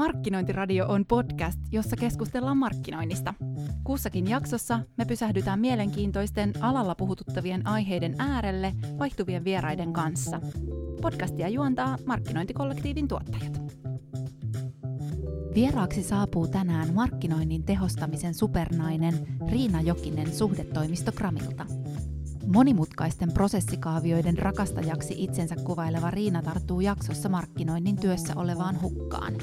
Markkinointiradio on podcast, jossa keskustellaan markkinoinnista. Kussakin jaksossa me pysähdytään mielenkiintoisten alalla puhututtavien aiheiden äärelle vaihtuvien vieraiden kanssa. Podcastia juontaa markkinointikollektiivin tuottajat. Vieraaksi saapuu tänään markkinoinnin tehostamisen supernainen Riina Jokinen suhdetoimisto Gramilta. Monimutkaisten prosessikaavioiden rakastajaksi itsensä kuvaileva Riina tarttuu jaksossa markkinoinnin työssä olevaan hukkaan.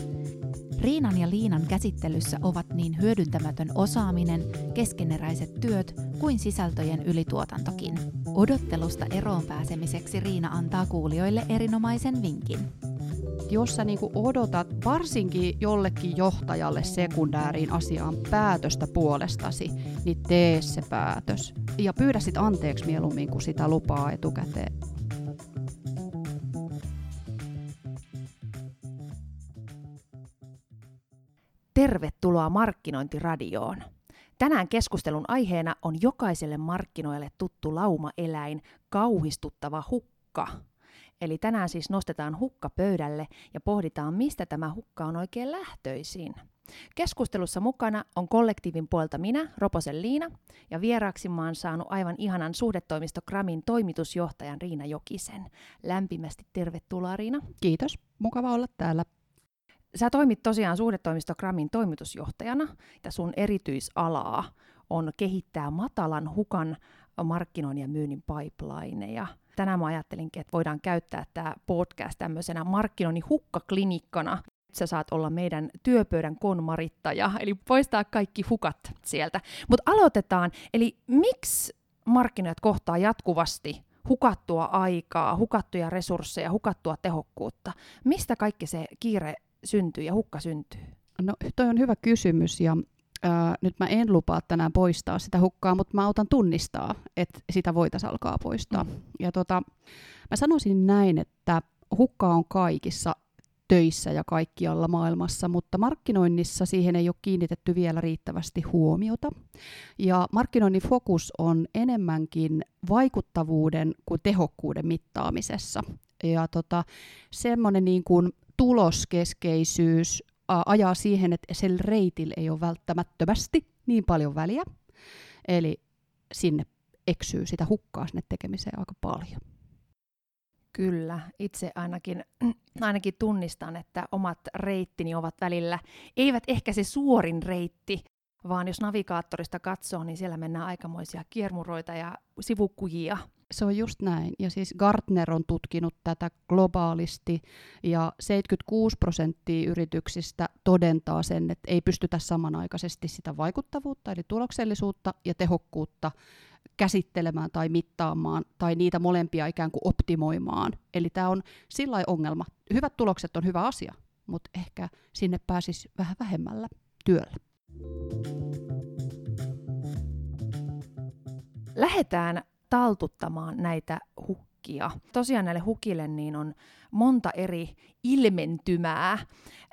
Riinan ja Liinan käsittelyssä ovat niin hyödyntämätön osaaminen, keskeneräiset työt kuin sisältöjen ylituotantokin. Odottelusta eroon pääsemiseksi Riina antaa kuulijoille erinomaisen vinkin jos sä niinku odotat varsinkin jollekin johtajalle sekundääriin asiaan päätöstä puolestasi, niin tee se päätös. Ja pyydä sit anteeksi mieluummin kuin sitä lupaa etukäteen. Tervetuloa Markkinointiradioon. Tänään keskustelun aiheena on jokaiselle markkinoille tuttu laumaeläin, kauhistuttava hukka – Eli tänään siis nostetaan hukka pöydälle ja pohditaan, mistä tämä hukka on oikein lähtöisin. Keskustelussa mukana on kollektiivin puolta minä, Roposen Liina, ja vieraaksi mä oon saanut aivan ihanan suhdetoimisto Gramin toimitusjohtajan Riina Jokisen. Lämpimästi tervetuloa Riina. Kiitos, mukava olla täällä. Sä toimit tosiaan suhdetoimisto Gramin toimitusjohtajana, ja sun erityisalaa on kehittää matalan hukan markkinoinnin ja myynnin pipelineja – tänään mä ajattelinkin, että voidaan käyttää tämä podcast tämmöisenä markkinoinnin hukkaklinikkana. Sä saat olla meidän työpöydän konmarittaja, eli poistaa kaikki hukat sieltä. Mutta aloitetaan, eli miksi markkinoijat kohtaa jatkuvasti hukattua aikaa, hukattuja resursseja, hukattua tehokkuutta? Mistä kaikki se kiire syntyy ja hukka syntyy? No toi on hyvä kysymys ja Ää, nyt mä en lupaa tänään poistaa sitä hukkaa, mutta mä autan tunnistaa, että sitä voitaisiin alkaa poistaa. Mm. Ja tota, mä sanoisin näin, että hukkaa on kaikissa töissä ja kaikkialla maailmassa, mutta markkinoinnissa siihen ei ole kiinnitetty vielä riittävästi huomiota. Ja markkinoinnin fokus on enemmänkin vaikuttavuuden kuin tehokkuuden mittaamisessa. Ja tota, semmoinen niin kuin tuloskeskeisyys ajaa siihen, että sillä reitillä ei ole välttämättömästi niin paljon väliä. Eli sinne eksyy sitä hukkaa sinne tekemiseen aika paljon. Kyllä, itse ainakin, ainakin tunnistan, että omat reittini ovat välillä, eivät ehkä se suorin reitti, vaan jos navigaattorista katsoo, niin siellä mennään aikamoisia kiermuroita ja sivukujia. Se on just näin. Ja siis Gartner on tutkinut tätä globaalisti, ja 76 prosenttia yrityksistä todentaa sen, että ei pystytä samanaikaisesti sitä vaikuttavuutta, eli tuloksellisuutta ja tehokkuutta käsittelemään tai mittaamaan, tai niitä molempia ikään kuin optimoimaan. Eli tämä on sillä ongelma. Hyvät tulokset on hyvä asia, mutta ehkä sinne pääsisi vähän vähemmällä työllä. Lähdetään taltuttamaan näitä hukkia. Tosiaan näille hukille niin on monta eri ilmentymää,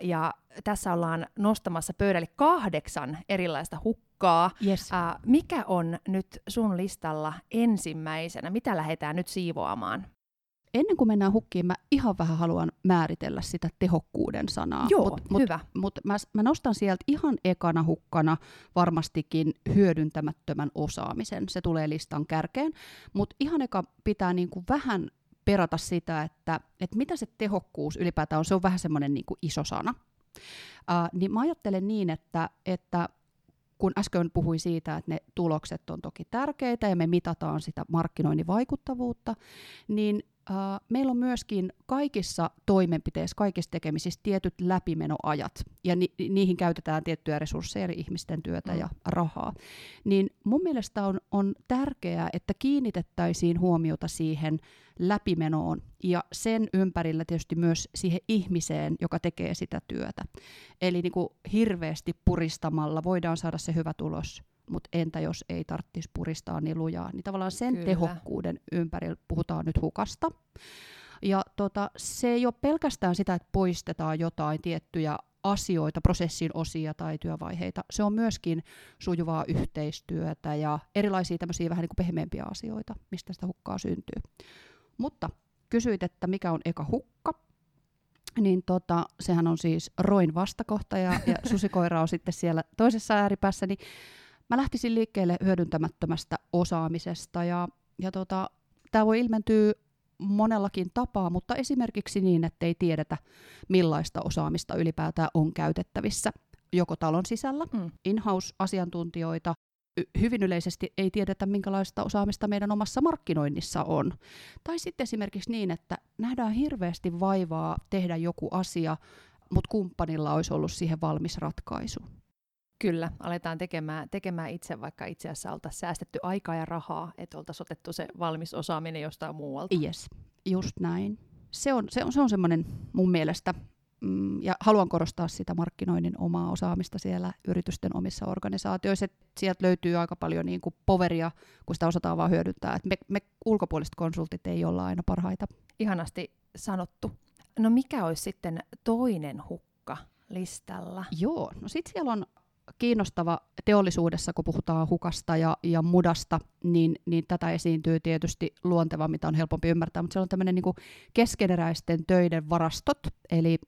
ja tässä ollaan nostamassa pöydälle kahdeksan erilaista hukkaa. Yes. Äh, mikä on nyt sun listalla ensimmäisenä? Mitä lähdetään nyt siivoamaan? Ennen kuin mennään hukkiin, mä ihan vähän haluan määritellä sitä tehokkuuden sanaa. Joo, mut, mut, hyvä. Mutta mä, mä nostan sieltä ihan ekana hukkana varmastikin hyödyntämättömän osaamisen. Se tulee listan kärkeen. Mutta ihan eka pitää niinku vähän perata sitä, että, että mitä se tehokkuus ylipäätään on. Se on vähän semmoinen niinku iso sana. Uh, niin mä ajattelen niin, että, että kun äsken puhuin siitä, että ne tulokset on toki tärkeitä ja me mitataan sitä markkinoinnin vaikuttavuutta, niin meillä on myöskin kaikissa toimenpiteissä, kaikissa tekemisissä tietyt läpimenoajat, ja ni- niihin käytetään tiettyjä resursseja, eli ihmisten työtä mm. ja rahaa. Niin mun mielestä on, on tärkeää, että kiinnitettäisiin huomiota siihen läpimenoon, ja sen ympärillä tietysti myös siihen ihmiseen, joka tekee sitä työtä. Eli niin kuin hirveästi puristamalla voidaan saada se hyvä tulos mutta entä jos ei tarvitsisi puristaa niin lujaa, niin tavallaan sen Kyllä. tehokkuuden ympärillä puhutaan nyt hukasta. Ja tota, se ei ole pelkästään sitä, että poistetaan jotain tiettyjä asioita, prosessin osia tai työvaiheita. Se on myöskin sujuvaa yhteistyötä ja erilaisia tämmöisiä vähän niin kuin pehmeämpiä asioita, mistä sitä hukkaa syntyy. Mutta kysyit, että mikä on eka hukka. niin tota, sehän on siis roin vastakohta ja, ja susikoira on sitten siellä toisessa ääripäässä, niin mä lähtisin liikkeelle hyödyntämättömästä osaamisesta ja, ja tota, tämä voi ilmentyä monellakin tapaa, mutta esimerkiksi niin, että ei tiedetä millaista osaamista ylipäätään on käytettävissä joko talon sisällä, mm. in-house-asiantuntijoita, hyvin yleisesti ei tiedetä, minkälaista osaamista meidän omassa markkinoinnissa on. Tai sitten esimerkiksi niin, että nähdään hirveästi vaivaa tehdä joku asia, mutta kumppanilla olisi ollut siihen valmis ratkaisu. Kyllä, aletaan tekemään, tekemään itse, vaikka itse asiassa oltaisiin säästetty aikaa ja rahaa, että oltaisiin otettu se valmis osaaminen jostain muualta. Yes, just näin. Se on, se on, se on semmoinen mun mielestä mm, ja haluan korostaa sitä markkinoinnin omaa osaamista siellä yritysten omissa organisaatioissa. että sieltä löytyy aika paljon niin kuin poveria, kun sitä osataan vaan hyödyntää. Et me, me ulkopuoliset konsultit ei olla aina parhaita. Ihanasti sanottu. No mikä olisi sitten toinen hukka listalla? Joo, no sitten siellä on kiinnostava teollisuudessa, kun puhutaan hukasta ja, ja mudasta, niin, niin tätä esiintyy tietysti luonteva, mitä on helpompi ymmärtää, mutta se on tämmöinen niin keskeneräisten töiden varastot, eli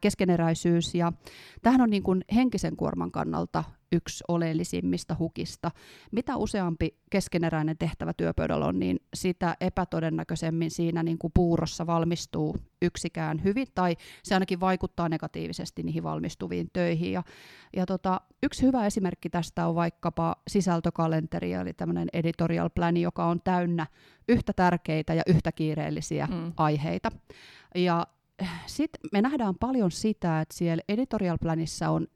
keskeneräisyys. Ja tähän on niin kuin henkisen kuorman kannalta yksi oleellisimmista hukista. Mitä useampi keskeneräinen tehtävä työpöydällä on, niin sitä epätodennäköisemmin siinä niin kuin puurossa valmistuu yksikään hyvin, tai se ainakin vaikuttaa negatiivisesti niihin valmistuviin töihin. Ja, ja tota, yksi hyvä esimerkki tästä on vaikkapa sisältökalenteri, eli tämmöinen editorial plan, joka on täynnä yhtä tärkeitä ja yhtä kiireellisiä mm. aiheita. Ja sitten me nähdään paljon sitä, että siellä editorial planissa on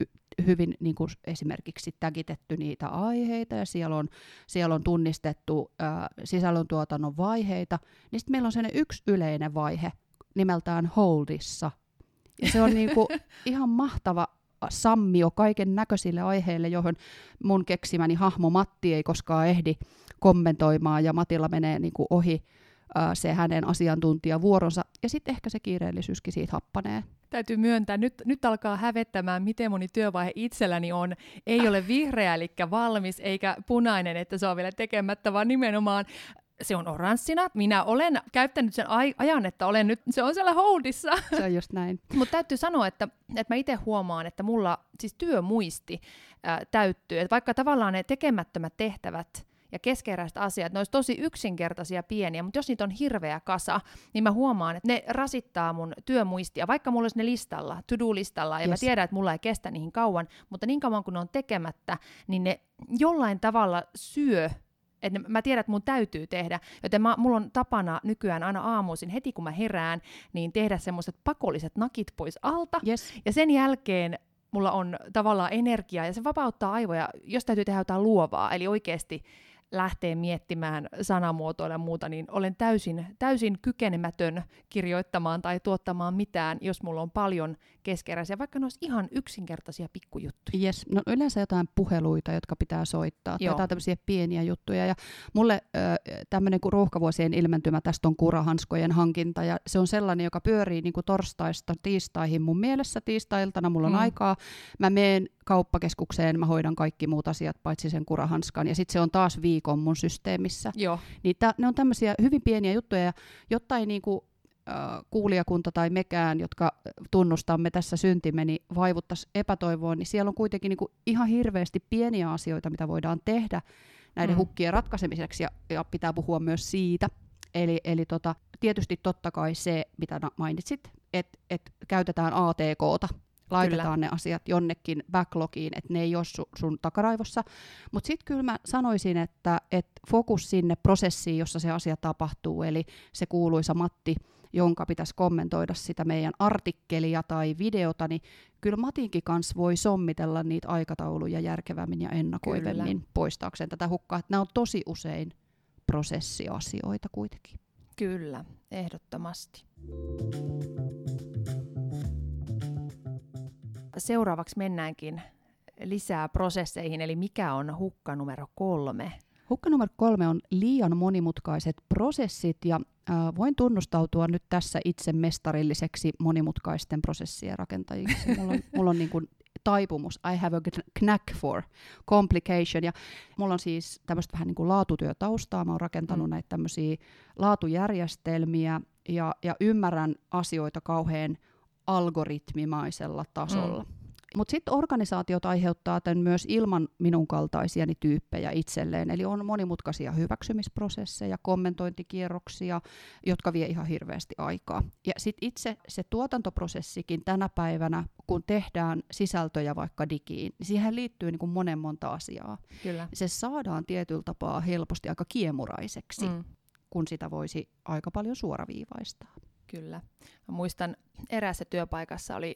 hyvin niin kuin esimerkiksi tägitetty niitä aiheita ja siellä on, siellä on tunnistettu ää, sisällöntuotannon vaiheita, niin sitten meillä on sellainen yksi yleinen vaihe nimeltään Holdissa. Ja se on niin kuin ihan mahtava sammio kaiken näköisille aiheille, johon mun keksimäni hahmo Matti ei koskaan ehdi kommentoimaan ja Matilla menee niin kuin ohi se hänen asiantuntijavuoronsa, ja sitten ehkä se kiireellisyyskin siitä happanee. Täytyy myöntää, nyt, nyt alkaa hävettämään, miten moni työvaihe itselläni on. Ei ole vihreä, eli valmis, eikä punainen, että se on vielä tekemättä, vaan nimenomaan se on oranssina. Minä olen käyttänyt sen ajan, että olen nyt, se on siellä holdissa. Se on just näin. Mutta täytyy sanoa, että, että mä itse huomaan, että mulla siis työmuisti ää, täyttyy. Että vaikka tavallaan ne tekemättömät tehtävät ja keskeeräiset asiat, ne olisi tosi yksinkertaisia pieniä, mutta jos niitä on hirveä kasa, niin mä huomaan, että ne rasittaa mun työmuistia, vaikka mulla olisi ne listalla, to-do-listalla, ja yes. mä tiedän, että mulla ei kestä niihin kauan, mutta niin kauan kun ne on tekemättä, niin ne jollain tavalla syö että mä tiedän, että mun täytyy tehdä, joten mä, mulla on tapana nykyään aina aamuisin heti kun mä herään, niin tehdä semmoiset pakolliset nakit pois alta, yes. ja sen jälkeen mulla on tavallaan energiaa, ja se vapauttaa aivoja, jos täytyy tehdä jotain luovaa, eli oikeasti lähtee miettimään sanamuotoilla ja muuta, niin olen täysin, täysin kykenemätön kirjoittamaan tai tuottamaan mitään, jos mulla on paljon keskeräisiä, vaikka ne olisi ihan yksinkertaisia pikkujuttuja. Yes. No yleensä jotain puheluita, jotka pitää soittaa, tai jotain tämmöisiä pieniä juttuja. Ja mulle tämmöinen ruuhkavuosien ilmentymä tästä on kurahanskojen hankinta, ja se on sellainen, joka pyörii niin kuin torstaista tiistaihin mun mielessä. Tiistailtana mulla on mm. aikaa. Mä menen kauppakeskukseen, mä hoidan kaikki muut asiat paitsi sen kurahanskan, ja sitten se on taas viikon mun systeemissä. Joo. Niin tää, ne on tämmöisiä hyvin pieniä juttuja, ja jotta ei niinku, kuulijakunta tai mekään, jotka tunnustamme tässä syntimme, niin vaivuttaisi epätoivoon, niin siellä on kuitenkin niinku ihan hirveästi pieniä asioita, mitä voidaan tehdä näiden mm. hukkien ratkaisemiseksi, ja, ja pitää puhua myös siitä. Eli, eli tota, tietysti totta kai se, mitä mainitsit, että et käytetään ATKta, laitetaan kyllä. ne asiat jonnekin backlogiin, että ne ei ole su, sun takaraivossa. Mutta sitten kyllä mä sanoisin, että et fokus sinne prosessiin, jossa se asia tapahtuu, eli se kuuluisa Matti, jonka pitäisi kommentoida sitä meidän artikkelia tai videota, niin kyllä Matinkin kanssa voi sommitella niitä aikatauluja järkevämmin ja ennakoivemmin kyllä. poistaakseen tätä hukkaa. Nämä on tosi usein prosessiasioita kuitenkin. Kyllä, ehdottomasti seuraavaksi mennäänkin lisää prosesseihin, eli mikä on hukka numero kolme? Hukka numero kolme on liian monimutkaiset prosessit, ja äh, voin tunnustautua nyt tässä itse mestarilliseksi monimutkaisten prosessien rakentajiksi. Mulla on, mulla on niin kuin taipumus, I have a knack for complication, ja mulla on siis tämmöistä vähän niin kuin laatutyötaustaa, mä oon rakentanut mm. näitä tämmöisiä laatujärjestelmiä, ja, ja ymmärrän asioita kauhean algoritmimaisella tasolla. Mm. Mutta sitten organisaatiot aiheuttaa tämän myös ilman minun kaltaisiani tyyppejä itselleen. Eli on monimutkaisia hyväksymisprosesseja, kommentointikierroksia, jotka vie ihan hirveästi aikaa. Ja sitten itse se tuotantoprosessikin tänä päivänä, kun tehdään sisältöjä vaikka digiin, niin siihen liittyy niin kuin monen monta asiaa. Kyllä. Se saadaan tietyllä tapaa helposti aika kiemuraiseksi, mm. kun sitä voisi aika paljon suoraviivaistaa. Kyllä. Mä muistan eräässä työpaikassa oli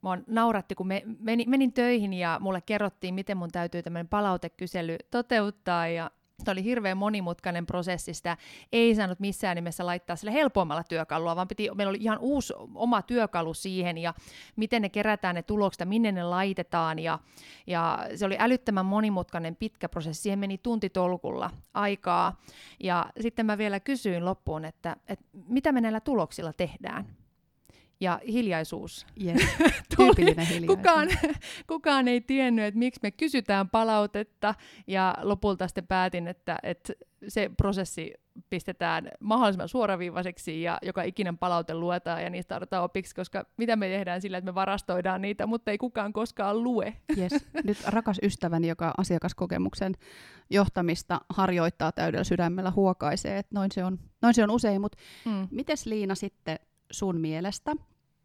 mua nauratti, kun me, menin, menin töihin ja mulle kerrottiin, miten mun täytyy tämmöinen palautekysely toteuttaa. Ja Tämä oli hirveän monimutkainen prosessi, sitä ei saanut missään nimessä laittaa sille helpommalla työkalulla, vaan piti, meillä oli ihan uusi oma työkalu siihen, ja miten ne kerätään ne tulokset, minne ne laitetaan, ja, ja se oli älyttömän monimutkainen pitkä prosessi, siihen meni tuntitolkulla aikaa, ja sitten mä vielä kysyin loppuun, että, että mitä me näillä tuloksilla tehdään, ja hiljaisuus. Yes. Tyypillinen hiljaisuus. Kukaan, kukaan ei tiennyt, että miksi me kysytään palautetta, ja lopulta sitten päätin, että, että se prosessi pistetään mahdollisimman suoraviivaiseksi ja joka ikinen palaute luetaan ja niistä otetaan opiksi, koska mitä me tehdään sillä, että me varastoidaan niitä, mutta ei kukaan koskaan lue. Yes. Nyt rakas ystäväni, joka asiakaskokemuksen johtamista harjoittaa täydellä sydämellä, huokaisee, että noin se on, noin se on usein, mutta mm. mites Liina sitten sun mielestä,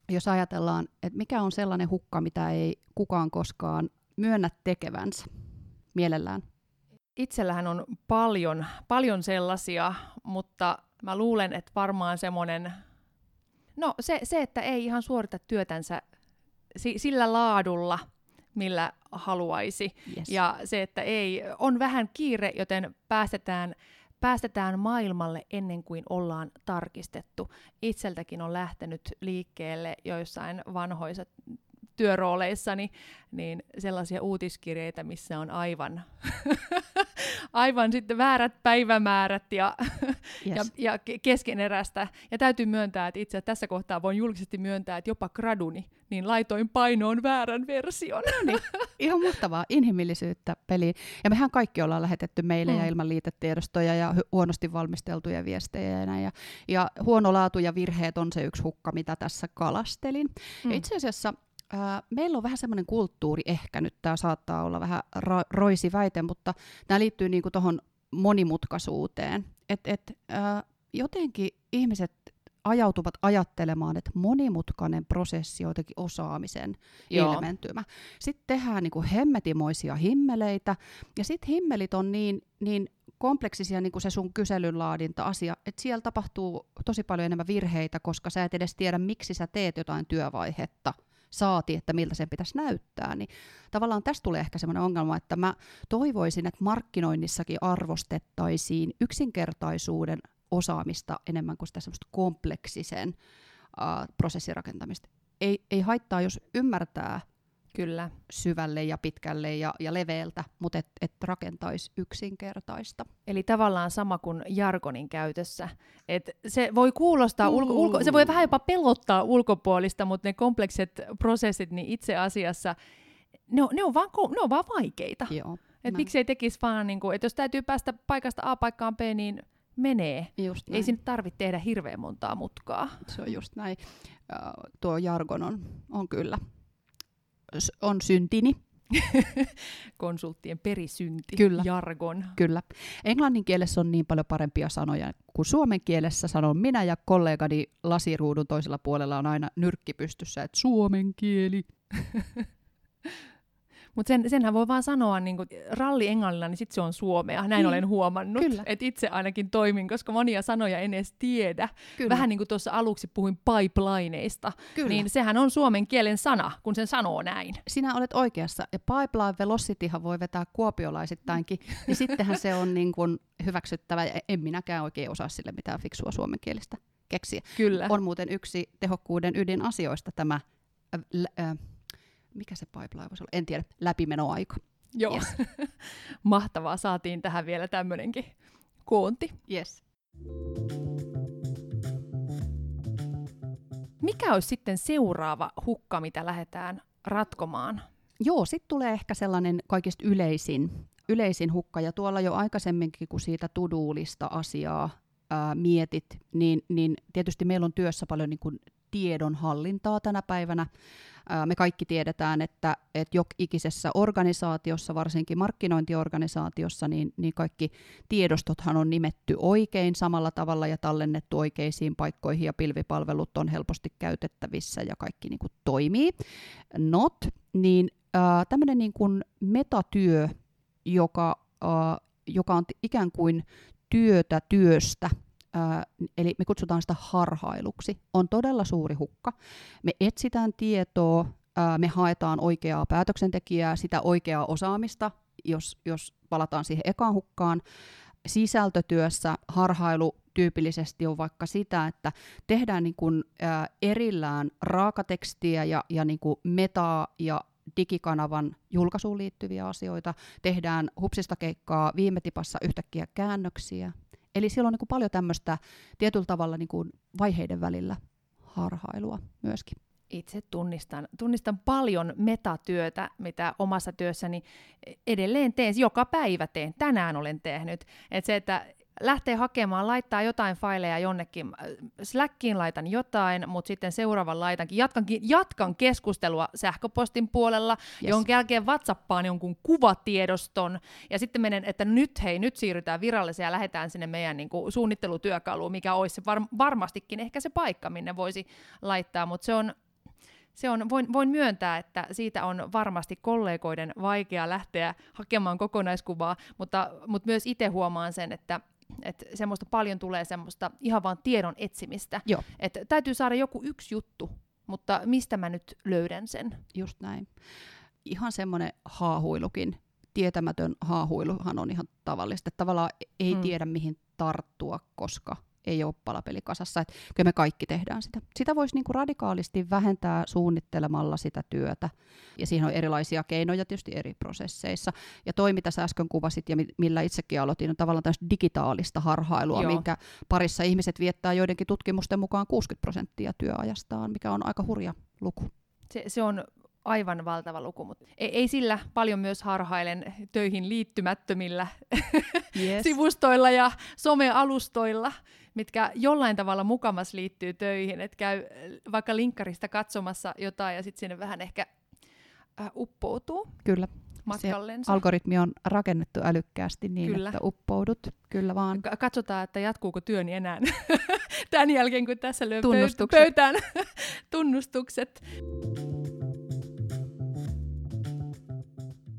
jos ajatellaan, että mikä on sellainen hukka, mitä ei kukaan koskaan myönnä tekevänsä mielellään? Itsellähän on paljon, paljon sellaisia, mutta mä luulen, että varmaan semmoinen, no se, se, että ei ihan suorita työtänsä sillä laadulla, millä haluaisi. Yes. Ja se, että ei, on vähän kiire, joten päästetään päästetään maailmalle ennen kuin ollaan tarkistettu. Itseltäkin on lähtenyt liikkeelle joissain vanhoissa työrooleissani niin sellaisia uutiskirjeitä, missä on aivan, aivan sitten väärät päivämäärät ja, yes. ja, ja keskeneräistä. Ja täytyy myöntää, että itse tässä kohtaa voin julkisesti myöntää, että jopa graduni, niin laitoin painoon väärän version. No niin, ihan mahtavaa inhimillisyyttä peliin. Ja mehän kaikki ollaan lähetetty meille mm. ja ilman liitetiedostoja ja huonosti valmisteltuja viestejä ja näin. Ja, ja huono laatu ja virheet on se yksi hukka, mitä tässä kalastelin. Mm. Ja itse asiassa Äh, meillä on vähän semmoinen kulttuuri ehkä nyt, tämä saattaa olla vähän ro- roisi väite, mutta tämä liittyy niinku tuohon monimutkaisuuteen. Et, et, äh, jotenkin ihmiset ajautuvat ajattelemaan, että monimutkainen prosessi on jotenkin osaamisen Joo. ilmentymä. Sitten tehdään niinku hemmetimoisia himmeleitä, ja sitten himmelit on niin, niin kompleksisia niin kuin se sun kyselyn laadinta-asia, että siellä tapahtuu tosi paljon enemmän virheitä, koska sä et edes tiedä, miksi sä teet jotain työvaihetta – saati, että miltä sen pitäisi näyttää, niin tavallaan tästä tulee ehkä semmoinen ongelma, että mä toivoisin, että markkinoinnissakin arvostettaisiin yksinkertaisuuden osaamista enemmän kuin sitä semmoista kompleksisen uh, prosessirakentamista. Ei, ei haittaa, jos ymmärtää Kyllä. syvälle ja pitkälle ja, ja leveältä, mutta et, et rakentaisi yksinkertaista. Eli tavallaan sama kuin jargonin käytössä. Et se voi kuulostaa, ulko, ulko, se voi vähän jopa pelottaa ulkopuolista, mutta ne komplekset prosessit, niin itse asiassa ne on, ne on, vaan, ne on vaan vaikeita. Joo, et miksi ei tekisi vaan, niin kuin, että jos täytyy päästä paikasta A paikkaan B, niin menee. Just ei sinne tarvitse tehdä hirveän montaa mutkaa. Se on just näin. Uh, tuo jargon on, on kyllä on syntini. Konsulttien perisynti, Kyllä. jargon. Kyllä. Englannin kielessä on niin paljon parempia sanoja kuin suomen kielessä sanon minä ja kollegani lasiruudun toisella puolella on aina nyrkki pystyssä, että suomen kieli. Mutta sen, senhän voi vaan sanoa, niin kuin, ralli englannilla, niin sitten se on suomea. Näin niin. olen huomannut. Että itse ainakin toimin, koska monia sanoja en edes tiedä. Kyllä. Vähän niin kuin tuossa aluksi puhuin pipelineista. Kyllä. Niin sehän on suomen kielen sana, kun sen sanoo näin. Sinä olet oikeassa. Ja pipeline velocityhan voi vetää kuopiolaisittainkin. niin sittenhän se on niin kuin hyväksyttävä. Ja en minäkään oikein osaa sille mitään fiksua suomenkielistä keksiä. Kyllä. On muuten yksi tehokkuuden ydinasioista tämä... Äh, äh, mikä se pipeline voisi olla, en tiedä, läpimenoaika. Joo, yes. mahtavaa, saatiin tähän vielä tämmöinenkin koonti. Yes. Mikä olisi sitten seuraava hukka, mitä lähdetään ratkomaan? Joo, sitten tulee ehkä sellainen kaikista yleisin, yleisin hukka, ja tuolla jo aikaisemminkin, kun siitä tuduulista asiaa ää, mietit, niin, niin tietysti meillä on työssä paljon niin kuin tiedon hallintaa tänä päivänä. Me kaikki tiedetään, että, että ikisessä organisaatiossa, varsinkin markkinointiorganisaatiossa, niin, niin kaikki tiedostothan on nimetty oikein samalla tavalla ja tallennettu oikeisiin paikkoihin ja pilvipalvelut on helposti käytettävissä ja kaikki niin kuin toimii. Not, niin äh, tämmöinen niin kuin metatyö, joka, äh, joka on ikään kuin työtä työstä, eli me kutsutaan sitä harhailuksi, on todella suuri hukka. Me etsitään tietoa, me haetaan oikeaa päätöksentekijää, sitä oikeaa osaamista, jos, jos palataan siihen ekaan hukkaan. Sisältötyössä harhailu tyypillisesti on vaikka sitä, että tehdään niin kuin, erillään raakatekstiä ja, ja niin kuin metaa ja digikanavan julkaisuun liittyviä asioita, tehdään hupsista keikkaa viime tipassa yhtäkkiä käännöksiä, Eli siellä on niin kuin paljon tämmöistä tietyllä tavalla niin kuin vaiheiden välillä harhailua myöskin. Itse tunnistan, tunnistan paljon metatyötä, mitä omassa työssäni edelleen teen. Joka päivä teen. Tänään olen tehnyt. Et se, että lähtee hakemaan, laittaa jotain faileja jonnekin, äh, Slackiin laitan jotain, mutta sitten seuraavan laitankin, jatkankin, jatkan keskustelua sähköpostin puolella, yes. jonka jälkeen WhatsAppaan jonkun kuvatiedoston, ja sitten menen, että nyt hei, nyt siirrytään viralliseen ja lähdetään sinne meidän niin kuin, suunnittelutyökaluun, mikä olisi var- varmastikin ehkä se paikka, minne voisi laittaa, mutta se on se on, voin, voin myöntää, että siitä on varmasti kollegoiden vaikea lähteä hakemaan kokonaiskuvaa, mutta, mutta myös itse huomaan sen, että että semmoista paljon tulee semmoista ihan vaan tiedon etsimistä. Joo. Että täytyy saada joku yksi juttu, mutta mistä mä nyt löydän sen? Just näin. Ihan semmoinen haahuilukin, tietämätön haahuiluhan on ihan tavallista. Tavallaan ei hmm. tiedä mihin tarttua, koska ei ole palapeli kasassa. Että kyllä me kaikki tehdään sitä. Sitä voisi niinku radikaalisti vähentää suunnittelemalla sitä työtä. Ja siihen on erilaisia keinoja tietysti eri prosesseissa. Ja toi, mitä sä äsken kuvasit ja millä itsekin aloitin, on tavallaan tästä digitaalista harhailua, Joo. minkä parissa ihmiset viettää joidenkin tutkimusten mukaan 60 prosenttia työajastaan, mikä on aika hurja luku. Se, se on aivan valtava luku, mutta ei, ei sillä paljon myös harhailen töihin liittymättömillä yes. sivustoilla ja somealustoilla, mitkä jollain tavalla mukamas liittyy töihin, että käy vaikka linkkarista katsomassa jotain ja sitten sinne vähän ehkä äh, uppoutuu. Kyllä. Matkallensa. Se algoritmi on rakennettu älykkäästi niin, Kyllä. että uppoudut. Kyllä vaan. Katsotaan, että jatkuuko työni enää tämän jälkeen, kun tässä lyö pöytään tunnustukset.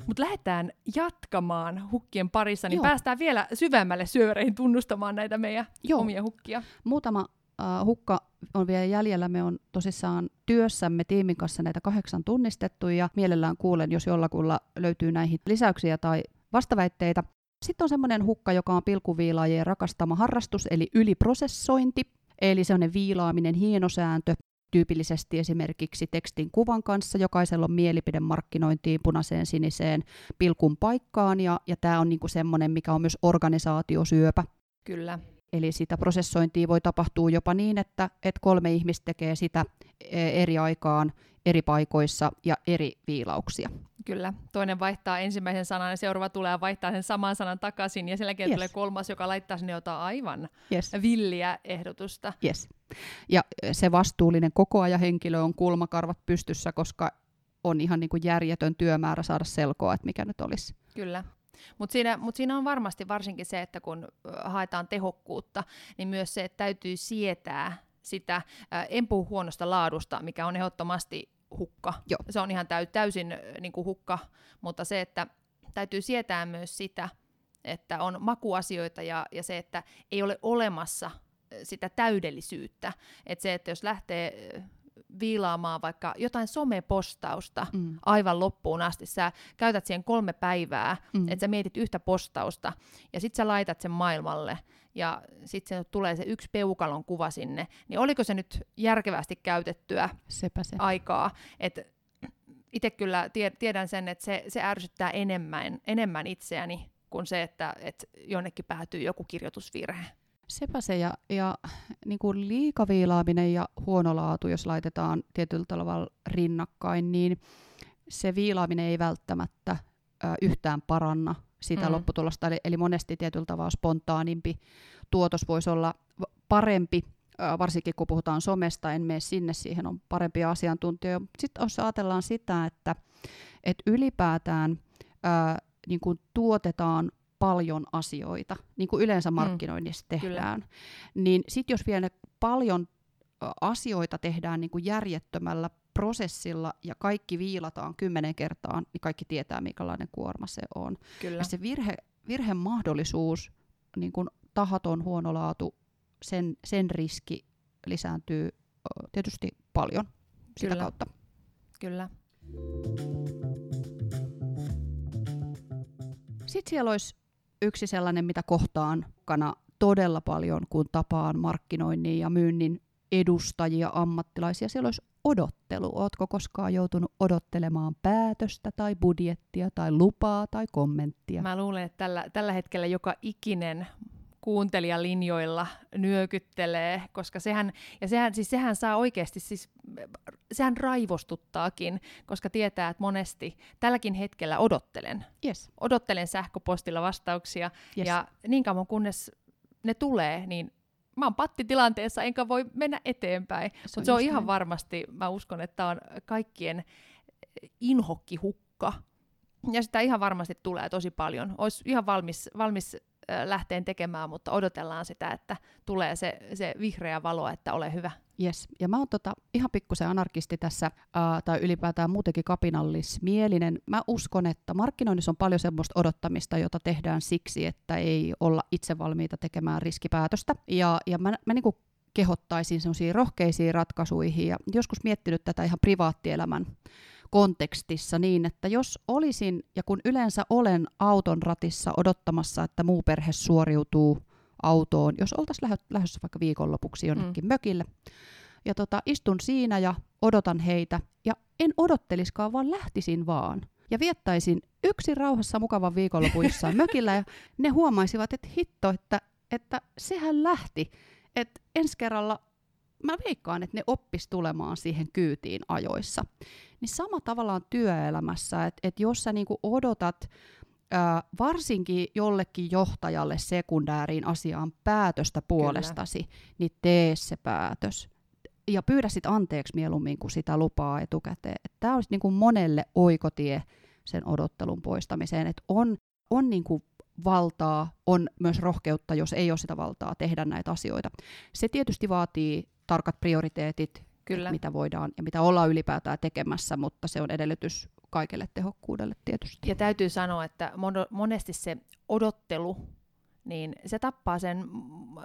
Mutta lähdetään jatkamaan hukkien parissa, niin Joo. päästään vielä syvemmälle syöreihin tunnustamaan näitä meidän Joo. omia hukkia. Muutama uh, hukka on vielä jäljellä. Me on tosissaan työssämme tiimin kanssa näitä kahdeksan tunnistettu ja mielellään kuulen, jos jollakulla löytyy näihin lisäyksiä tai vastaväitteitä. Sitten on semmoinen hukka, joka on pilkuviilaajien rakastama harrastus, eli yliprosessointi. Eli sellainen viilaaminen, hienosääntö, tyypillisesti esimerkiksi tekstin kuvan kanssa. Jokaisella on mielipide markkinointiin punaiseen, siniseen, pilkun paikkaan, ja, ja tämä on niinku semmoinen, mikä on myös organisaatiosyöpä. Kyllä. Eli sitä prosessointia voi tapahtua jopa niin, että, että kolme ihmistä tekee sitä e, eri aikaan, eri paikoissa ja eri viilauksia. Kyllä. Toinen vaihtaa ensimmäisen sanan ja seuraava tulee ja vaihtaa sen saman sanan takaisin ja sen jälkeen yes. tulee kolmas, joka laittaa sinne jotain aivan yes. villiä ehdotusta. Yes. Ja se vastuullinen koko ajan henkilö on kulmakarvat pystyssä, koska on ihan niin kuin järjetön työmäärä saada selkoa, että mikä nyt olisi. Kyllä. Mutta siinä, mut siinä on varmasti varsinkin se, että kun haetaan tehokkuutta, niin myös se, että täytyy sietää sitä, en puhu huonosta laadusta, mikä on ehdottomasti hukka. Joo. Se on ihan täy, täysin niin kuin hukka, mutta se, että täytyy sietää myös sitä, että on makuasioita ja, ja se, että ei ole olemassa sitä täydellisyyttä. Että se, että jos lähtee viilaamaan vaikka jotain somepostausta mm. aivan loppuun asti. Sä käytät siihen kolme päivää, mm. että sä mietit yhtä postausta ja sitten sä laitat sen maailmalle ja sitten tulee se yksi peukalon kuva sinne. Niin oliko se nyt järkevästi käytettyä Sepä se. aikaa? Että itse kyllä tiedän sen, että se, se ärsyttää enemmän, enemmän itseäni kuin se, että, että jonnekin päätyy joku kirjoitusvirhe. Sepä se, ja, ja niin kuin liikaviilaaminen ja huono laatu, jos laitetaan tietyllä tavalla rinnakkain, niin se viilaaminen ei välttämättä ö, yhtään paranna sitä mm. lopputulosta. Eli, eli monesti tietyllä tavalla spontaanimpi tuotos voisi olla parempi varsinkin kun puhutaan somesta, en mene sinne, siihen on parempia asiantuntijoita. Sitten jos ajatellaan sitä, että, että ylipäätään ää, niin kuin tuotetaan paljon asioita, niin kuin yleensä mm. markkinoinnissa mm, tehdään, kyllä. niin sitten jos vielä ne paljon asioita tehdään niin kuin järjettömällä prosessilla ja kaikki viilataan kymmenen kertaa, niin kaikki tietää, minkälainen kuorma se on. Kyllä. Ja se virhe, virheen mahdollisuus, niin kuin tahaton huono laatu, sen, sen riski lisääntyy tietysti paljon sitä Kyllä. kautta. Kyllä. Sitten siellä olisi yksi sellainen, mitä kohtaan kana todella paljon, kun tapaan markkinoinnin ja myynnin edustajia, ammattilaisia. Siellä olisi odottelu. Oletko koskaan joutunut odottelemaan päätöstä tai budjettia tai lupaa tai kommenttia? Mä luulen, että tällä, tällä hetkellä joka ikinen kuuntelijalinjoilla nyökyttelee, koska sehän, ja sehän, siis sehän saa oikeasti, siis, sehän raivostuttaakin, koska tietää, että monesti tälläkin hetkellä odottelen. Yes. Odottelen sähköpostilla vastauksia, Yes. ja niin kauan kunnes ne tulee, niin mä oon pattitilanteessa, enkä voi mennä eteenpäin. Se Mutta on se on ihan näin. varmasti, mä uskon, että on kaikkien inhokkihukka. Ja sitä ihan varmasti tulee tosi paljon. Olisi ihan valmis, valmis lähteen tekemään, mutta odotellaan sitä, että tulee se, se vihreä valo, että ole hyvä. Yes. Ja mä oon tota, ihan pikkusen anarkisti tässä, ää, tai ylipäätään muutenkin kapinallismielinen. Mä uskon, että markkinoinnissa on paljon semmoista odottamista, jota tehdään siksi, että ei olla itse valmiita tekemään riskipäätöstä. Ja, ja mä, mä niinku kehottaisin semmoisiin rohkeisiin ratkaisuihin, ja joskus miettinyt tätä ihan privaattielämän kontekstissa niin, että jos olisin, ja kun yleensä olen auton ratissa odottamassa, että muu perhe suoriutuu autoon, jos oltaisiin lähö, lähdössä vaikka viikonlopuksi jonnekin mm. mökille, ja tota, istun siinä ja odotan heitä, ja en odotteliskaan, vaan lähtisin vaan. Ja viettäisin yksin rauhassa mukavan viikonlopun jossain mökillä, ja ne huomaisivat, että hitto, että, että sehän lähti. Että ensi kerralla mä veikkaan, että ne oppis tulemaan siihen kyytiin ajoissa. Niin sama tavallaan työelämässä, että, että jos sä niinku odotat ää, varsinkin jollekin johtajalle sekundääriin asiaan päätöstä puolestasi, Kyllä. niin tee se päätös. Ja pyydä sit anteeksi mieluummin kuin sitä lupaa etukäteen. Tämä olisi niinku monelle oikotie sen odottelun poistamiseen, että on, on niinku valtaa, on myös rohkeutta, jos ei ole sitä valtaa tehdä näitä asioita. Se tietysti vaatii tarkat prioriteetit, Kyllä. mitä voidaan ja mitä ollaan ylipäätään tekemässä, mutta se on edellytys kaikelle tehokkuudelle tietysti. Ja täytyy sanoa, että monesti se odottelu, niin se tappaa sen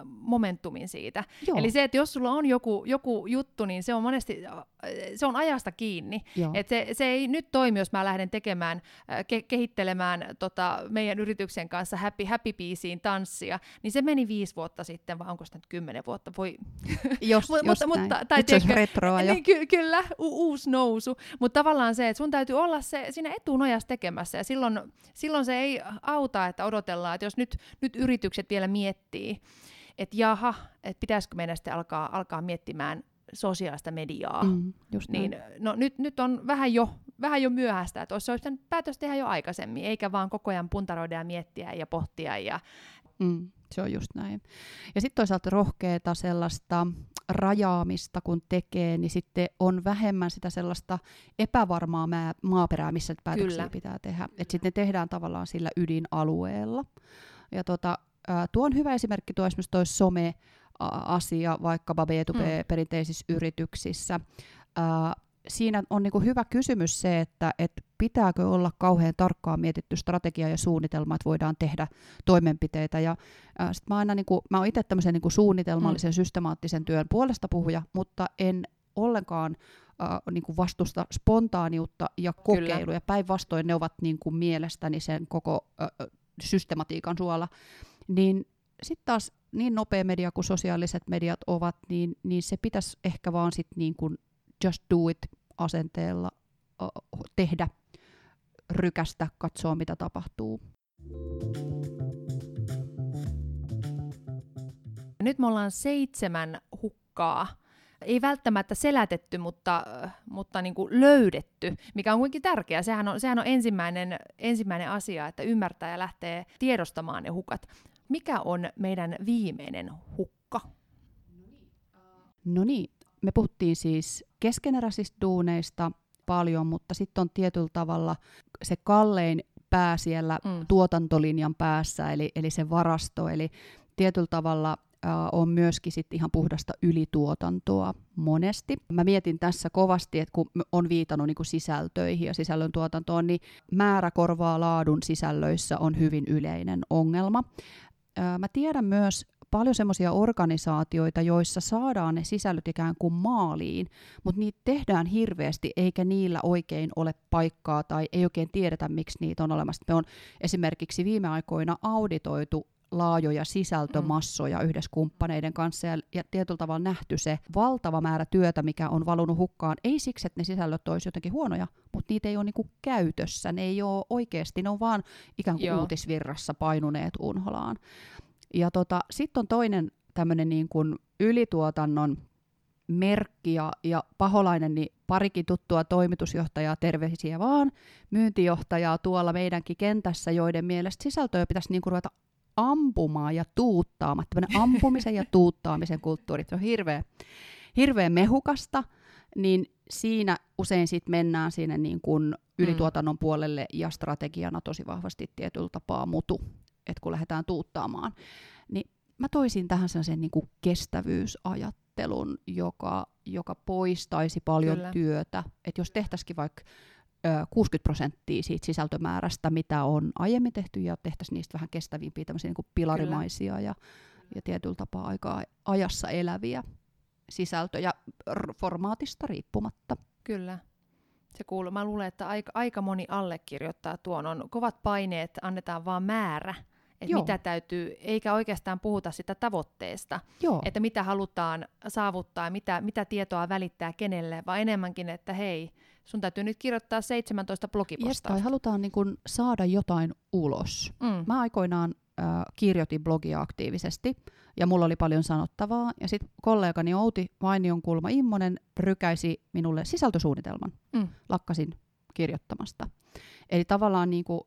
momentumin siitä. Joo. Eli se, että jos sulla on joku, joku juttu, niin se on monesti se on ajasta kiinni. Joo. Et se, se ei nyt toimi, jos mä lähden tekemään, ke- kehittelemään tota, meidän yrityksen kanssa happy, happy biisiin tanssia, niin se meni viisi vuotta sitten, vai onko sitä nyt kymmenen vuotta? Voi... Jos, Mut- just mutta- näin. mutta- tai Nyt se retroa jo. Niin, ky- kyllä, u- uusi nousu. Mutta tavallaan se, että sun täytyy olla se siinä etunojassa tekemässä. Ja silloin, silloin se ei auta, että odotellaan, että jos nyt, nyt yritykset vielä miettii, että jaha, että pitäisikö meidän sitten alkaa, alkaa miettimään sosiaalista mediaa. Mm, just Niin, näin. no nyt, nyt on vähän jo, vähän jo myöhäistä, että olisi pitänyt päätös tehdä jo aikaisemmin, eikä vaan koko ajan puntaroida ja miettiä ja pohtia. Ja, Mm, se on just näin. Ja sitten toisaalta rohkeeta sellaista rajaamista, kun tekee, niin sitten on vähemmän sitä sellaista epävarmaa mää- maaperää, missä päätöksiä Kyllä. pitää tehdä. Että sitten ne tehdään tavallaan sillä ydinalueella. Ja tota, ää, tuo on hyvä esimerkki tuo esimerkiksi tuo some-asia vaikkapa B2B-perinteisissä yrityksissä. Ää, siinä on niinku hyvä kysymys se, että et pitääkö olla kauhean tarkkaan mietitty strategia ja suunnitelma, että voidaan tehdä toimenpiteitä. Ja, ää, sit mä, aina niinku, mä oon itse tämmöisen niinku suunnitelmallisen, mm. systemaattisen työn puolesta puhuja, mutta en ollenkaan äh, niinku vastusta spontaaniutta ja kokeiluja. Päinvastoin ne ovat niinku mielestäni sen koko äh, systematiikan suola. Niin sitten taas niin nopea media kuin sosiaaliset mediat ovat, niin, niin se pitäisi ehkä vaan sit niin kuin just do it asenteella äh, tehdä, rykästä, katsoa mitä tapahtuu. nyt me ollaan seitsemän hukkaa ei välttämättä selätetty, mutta, mutta niin kuin löydetty, mikä on kuitenkin tärkeää. Sehän on, sehän on ensimmäinen, ensimmäinen asia, että ymmärtää ja lähtee tiedostamaan ne hukat. Mikä on meidän viimeinen hukka? No niin, me puhuttiin siis keskeneräisistä duuneista paljon, mutta sitten on tietyllä tavalla se kallein pää siellä mm. tuotantolinjan päässä, eli, eli se varasto, eli tietyllä tavalla on myöskin sit ihan puhdasta ylituotantoa monesti. Mä mietin tässä kovasti, että kun on viitannut niin sisältöihin ja sisällön tuotantoon, niin määrä korvaa laadun sisällöissä on hyvin yleinen ongelma. Mä tiedän myös paljon semmoisia organisaatioita, joissa saadaan ne sisällöt ikään kuin maaliin, mutta niitä tehdään hirveästi, eikä niillä oikein ole paikkaa tai ei oikein tiedetä, miksi niitä on olemassa. Me on esimerkiksi viime aikoina auditoitu laajoja sisältömassoja mm. yhdessä kumppaneiden kanssa ja, ja tietyllä tavalla nähty se valtava määrä työtä, mikä on valunut hukkaan. Ei siksi, että ne sisällöt olisi jotenkin huonoja, mutta niitä ei ole niinku käytössä. Ne ei ole oikeasti, ne on vaan ikään kuin Joo. uutisvirrassa painuneet unholaan. Ja tota, sitten on toinen tämmöinen niin kuin ylituotannon merkki ja, ja paholainen, niin parikin tuttua toimitusjohtajaa, terveisiä vaan, myyntijohtajaa tuolla meidänkin kentässä, joiden mielestä sisältöä pitäisi niin kuin ruveta ampumaan ja tuuttaamaan. Tämmöinen ampumisen ja tuuttaamisen kulttuuri, se on hirveä, hirveä mehukasta, niin siinä usein sitten mennään siinä niin kuin ylituotannon puolelle ja strategiana tosi vahvasti tietyllä tapaa mutu että kun lähdetään tuuttaamaan, niin mä toisin tähän sellaisen niin kuin kestävyysajattelun, joka, joka poistaisi paljon Kyllä. työtä. Että jos tehtäisikin vaikka 60 prosenttia siitä sisältömäärästä, mitä on aiemmin tehty, ja tehtäisiin niistä vähän kestävimpiä, tämmöisiä niin kuin pilarimaisia ja, ja tietyllä tapaa aikaa ajassa eläviä sisältöjä formaatista riippumatta. Kyllä. Se kuuluu. Mä luulen, että aika, aika moni allekirjoittaa tuon. On kovat paineet, annetaan vaan määrä että mitä täytyy, eikä oikeastaan puhuta sitä tavoitteesta, Joo. että mitä halutaan saavuttaa, mitä, mitä tietoa välittää kenelle, vaan enemmänkin, että hei, sun täytyy nyt kirjoittaa 17 blogipostausta. Yes, halutaan niin kun saada jotain ulos. Mm. Mä aikoinaan äh, kirjoitin blogia aktiivisesti, ja mulla oli paljon sanottavaa, ja sitten kollegani Outi Vainion kulma Immonen rykäisi minulle sisältösuunnitelman. Mm. Lakkasin kirjoittamasta. Eli tavallaan niin kuin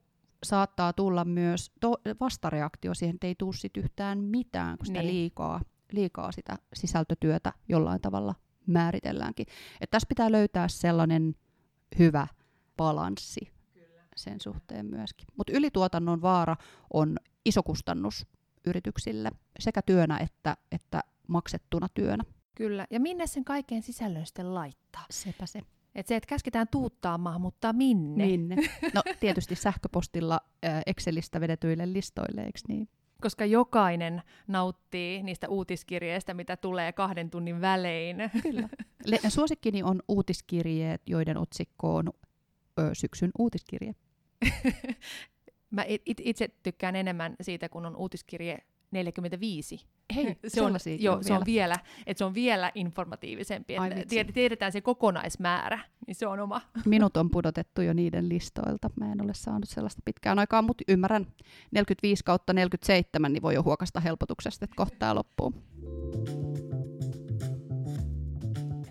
saattaa tulla myös to- vastareaktio siihen, että ei tule sit yhtään mitään, kun sitä niin. liikaa, liikaa sitä sisältötyötä jollain tavalla määritelläänkin. Et tässä pitää löytää sellainen hyvä balanssi Kyllä. sen suhteen myöskin. Mutta ylituotannon vaara on iso kustannus yrityksille sekä työnä että, että maksettuna työnä. Kyllä, ja minne sen kaiken sisällön sitten laittaa? Sepä se. Että se, että käsketään tuuttaamaan, mutta minne? Minne? No tietysti sähköpostilla Excelistä vedetyille listoille, eikö niin? Koska jokainen nauttii niistä uutiskirjeistä, mitä tulee kahden tunnin välein. Kyllä. Le- suosikkini on uutiskirjeet, joiden otsikko on ö, syksyn uutiskirje. Mä it, itse tykkään enemmän siitä, kun on uutiskirje 45. Hei, se on, jo, se on vielä, että se on vielä informatiivisempi. Ai, että tiedetään se kokonaismäärä, niin se on oma. Minut on pudotettu jo niiden listoilta. Mä en ole saanut sellaista pitkään aikaa, mutta ymmärrän 45 kautta 47, niin voi jo huokasta helpotuksesta, että kohtaa loppuu.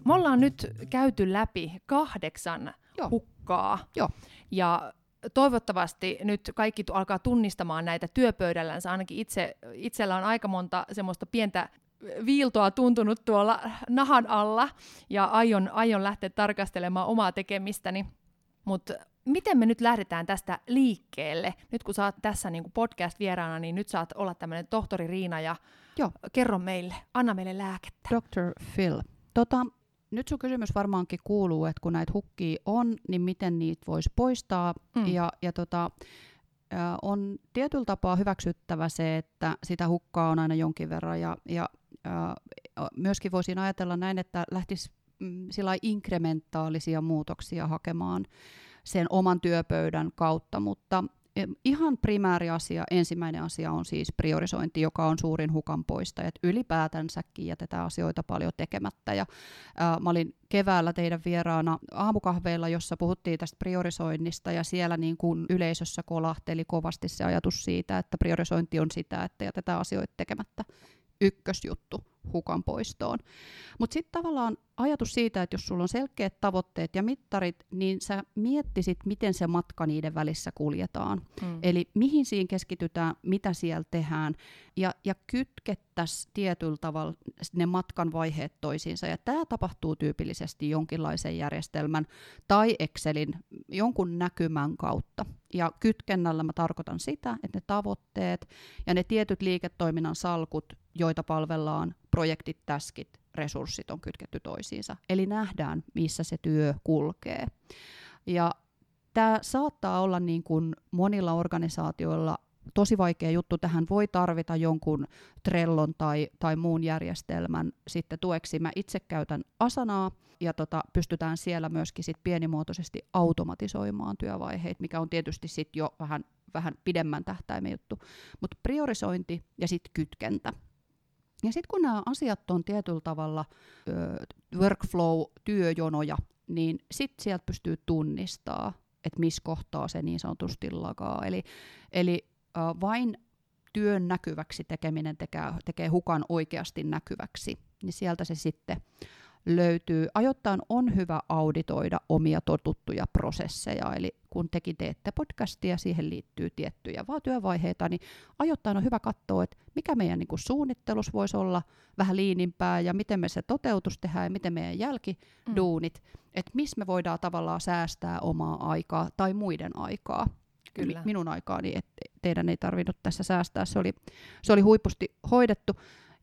Me ollaan nyt käyty läpi kahdeksan Joo. hukkaa. Joo. Ja toivottavasti nyt kaikki alkaa tunnistamaan näitä työpöydällänsä. Ainakin itse, itsellä on aika monta semmoista pientä viiltoa tuntunut tuolla nahan alla ja aion, aion lähteä tarkastelemaan omaa tekemistäni. Mutta miten me nyt lähdetään tästä liikkeelle? Nyt kun saat tässä niin podcast-vieraana, niin nyt saat olla tämmöinen tohtori Riina ja Joo. kerro meille, anna meille lääkettä. Dr. Phil. Tota, nyt sun kysymys varmaankin kuuluu, että kun näitä hukkia on, niin miten niitä voisi poistaa. Mm. Ja, ja tota, on tietyllä tapaa hyväksyttävä se, että sitä hukkaa on aina jonkin verran. Ja, ja myöskin voisin ajatella näin, että lähtisi mm, inkrementaalisia muutoksia hakemaan sen oman työpöydän kautta, mutta ihan primääri asia, ensimmäinen asia on siis priorisointi, joka on suurin hukan poistaja. ylipäätänsäkin jätetään asioita paljon tekemättä. Ja, ää, mä olin keväällä teidän vieraana aamukahveilla, jossa puhuttiin tästä priorisoinnista ja siellä niin kuin yleisössä kolahteli kovasti se ajatus siitä, että priorisointi on sitä, että jätetään asioita tekemättä ykkösjuttu hukan poistoon. Mutta sitten tavallaan ajatus siitä, että jos sulla on selkeät tavoitteet ja mittarit, niin sä miettisit, miten se matka niiden välissä kuljetaan. Mm. Eli mihin siinä keskitytään, mitä siellä tehdään, ja, ja kytkettäisiin tietyllä tavalla ne matkan vaiheet toisiinsa. Ja tämä tapahtuu tyypillisesti jonkinlaisen järjestelmän tai Excelin jonkun näkymän kautta. Ja kytkennällä mä tarkoitan sitä, että ne tavoitteet ja ne tietyt liiketoiminnan salkut, joita palvellaan, projektit, täskit, resurssit on kytketty toisiinsa. Eli nähdään, missä se työ kulkee. Ja tämä saattaa olla niin kuin monilla organisaatioilla tosi vaikea juttu. Tähän voi tarvita jonkun Trellon tai, tai muun järjestelmän sitten tueksi. Mä itse käytän Asanaa ja tota, pystytään siellä myöskin sit pienimuotoisesti automatisoimaan työvaiheet, mikä on tietysti sit jo vähän, vähän pidemmän tähtäimen juttu. Mutta priorisointi ja sitten kytkentä. Ja sitten kun nämä asiat on tietyllä tavalla workflow-työjonoja, niin sitten sieltä pystyy tunnistaa, että missä kohtaa se niin sanotusti lakaa. Eli, eli ö, vain työn näkyväksi tekeminen tekee, tekee hukan oikeasti näkyväksi, niin sieltä se sitten löytyy. Ajoittain on hyvä auditoida omia totuttuja prosesseja, eli kun tekin teette podcastia, siihen liittyy tiettyjä vaan työvaiheita, niin ajoittain on hyvä katsoa, että mikä meidän niin kuin suunnittelus voisi olla vähän liinimpää ja miten me se toteutus tehdään ja miten meidän jälkiduunit, mm. että missä me voidaan tavallaan säästää omaa aikaa tai muiden aikaa. Kyllä. minun aikaani, että teidän ei tarvinnut tässä säästää, se oli, se oli huipusti hoidettu.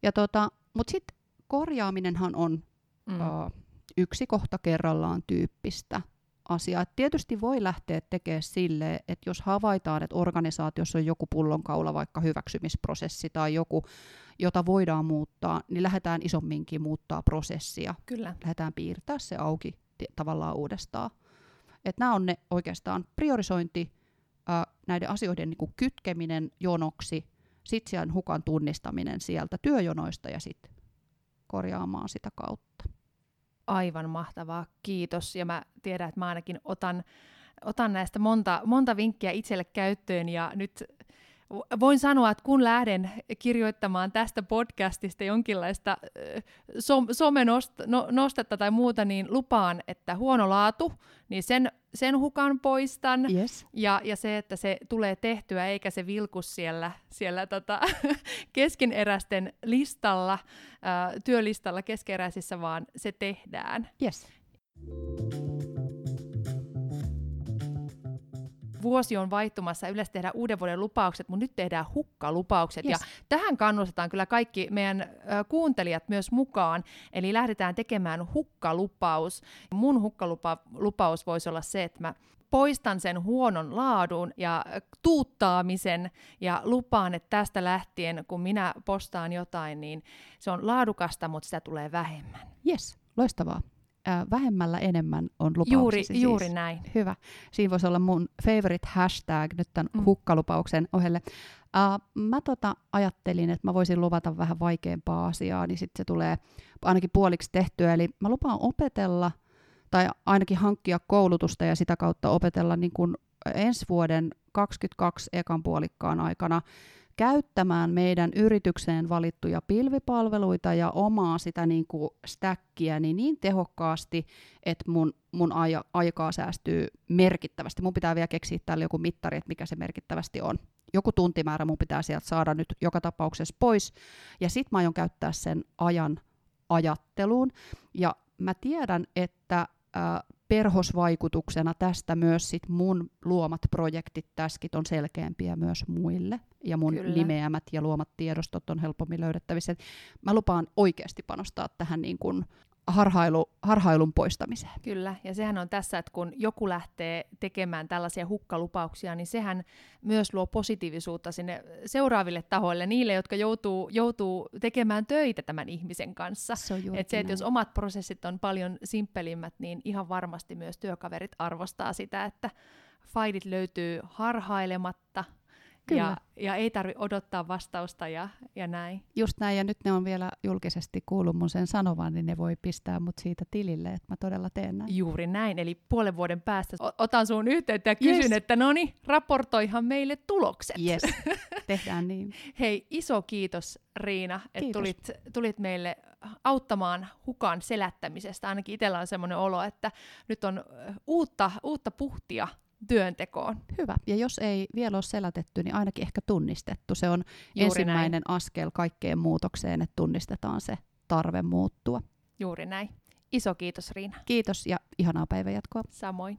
Ja tota, Mutta sitten korjaaminenhan on mm. uh, yksi kohta kerrallaan tyyppistä asiaa. Et tietysti voi lähteä tekemään sille, että jos havaitaan, että organisaatiossa on joku pullonkaula, vaikka hyväksymisprosessi tai joku, jota voidaan muuttaa, niin lähdetään isomminkin muuttaa prosessia. Kyllä. Lähdetään piirtää se auki tavallaan uudestaan. Et nämä on ne oikeastaan priorisointi, ää, näiden asioiden niin kuin kytkeminen jonoksi, sitten hukan tunnistaminen sieltä työjonoista ja sitten korjaamaan sitä kautta aivan mahtavaa, kiitos. Ja mä tiedän, että mä ainakin otan, otan näistä monta, monta vinkkiä itselle käyttöön ja nyt voin sanoa, että kun lähden kirjoittamaan tästä podcastista jonkinlaista som, somenostetta tai muuta, niin lupaan, että huono laatu, niin sen, sen hukan poistan. Yes. Ja, ja se, että se tulee tehtyä, eikä se vilkus siellä, siellä tota, keskeneräisten listalla, työlistalla keskeneräisissä, vaan se tehdään. Yes vuosi on vaihtumassa ja yleensä tehdään uuden vuoden lupaukset, mutta nyt tehdään hukkalupaukset. Yes. Ja tähän kannustetaan kyllä kaikki meidän äh, kuuntelijat myös mukaan. Eli lähdetään tekemään hukkalupaus. Mun hukkalupaus voisi olla se, että mä poistan sen huonon laadun ja tuuttaamisen ja lupaan, että tästä lähtien, kun minä postaan jotain, niin se on laadukasta, mutta sitä tulee vähemmän. Yes, loistavaa vähemmällä enemmän on lupauksesi juuri, siis. juuri näin. Hyvä. Siinä voisi olla mun favorite hashtag nyt tämän mm. hukkalupauksen ohelle. Uh, mä tota ajattelin, että mä voisin luvata vähän vaikeampaa asiaa, niin sitten se tulee ainakin puoliksi tehtyä. Eli mä lupaan opetella tai ainakin hankkia koulutusta ja sitä kautta opetella niin kuin ensi vuoden 22 ekan puolikkaan aikana käyttämään meidän yritykseen valittuja pilvipalveluita ja omaa sitä niin kuin stackia niin, niin tehokkaasti, että mun, mun aja, aikaa säästyy merkittävästi. Mun pitää vielä keksiä tälle joku mittari, että mikä se merkittävästi on. Joku tuntimäärä mun pitää sieltä saada nyt joka tapauksessa pois. Ja sit mä aion käyttää sen ajan ajatteluun. Ja mä tiedän, että ää, perhosvaikutuksena tästä myös sit mun luomat projektit, täskit on selkeämpiä myös muille. Ja mun Kyllä. nimeämät ja luomat tiedostot on helpommin löydettävissä. Mä lupaan oikeasti panostaa tähän niin kuin harhailu, harhailun poistamiseen. Kyllä, ja sehän on tässä, että kun joku lähtee tekemään tällaisia hukkalupauksia, niin sehän myös luo positiivisuutta sinne seuraaville tahoille, niille, jotka joutuu, joutuu tekemään töitä tämän ihmisen kanssa. Se et se, että jos omat prosessit on paljon simppelimmät, niin ihan varmasti myös työkaverit arvostaa sitä, että faidit löytyy harhailematta Kyllä. Ja, ja ei tarvi odottaa vastausta ja, ja näin. Just näin, ja nyt ne on vielä julkisesti kuullut mun sen sanovan, niin ne voi pistää mut siitä tilille, että mä todella teen näin. Juuri näin, eli puolen vuoden päästä otan sun yhteyttä ja kysyn, yes. että no niin, raportoihan meille tulokset. Yes, tehdään niin. Hei, iso kiitos Riina, että tulit, tulit meille auttamaan hukan selättämisestä. Ainakin itsellä on semmoinen olo, että nyt on uutta, uutta puhtia työntekoon. Hyvä. Ja jos ei vielä ole selätetty, niin ainakin ehkä tunnistettu. Se on Juuri ensimmäinen näin. askel kaikkeen muutokseen, että tunnistetaan se tarve muuttua. Juuri näin. Iso kiitos Riina. Kiitos ja ihanaa päivänjatkoa. Samoin.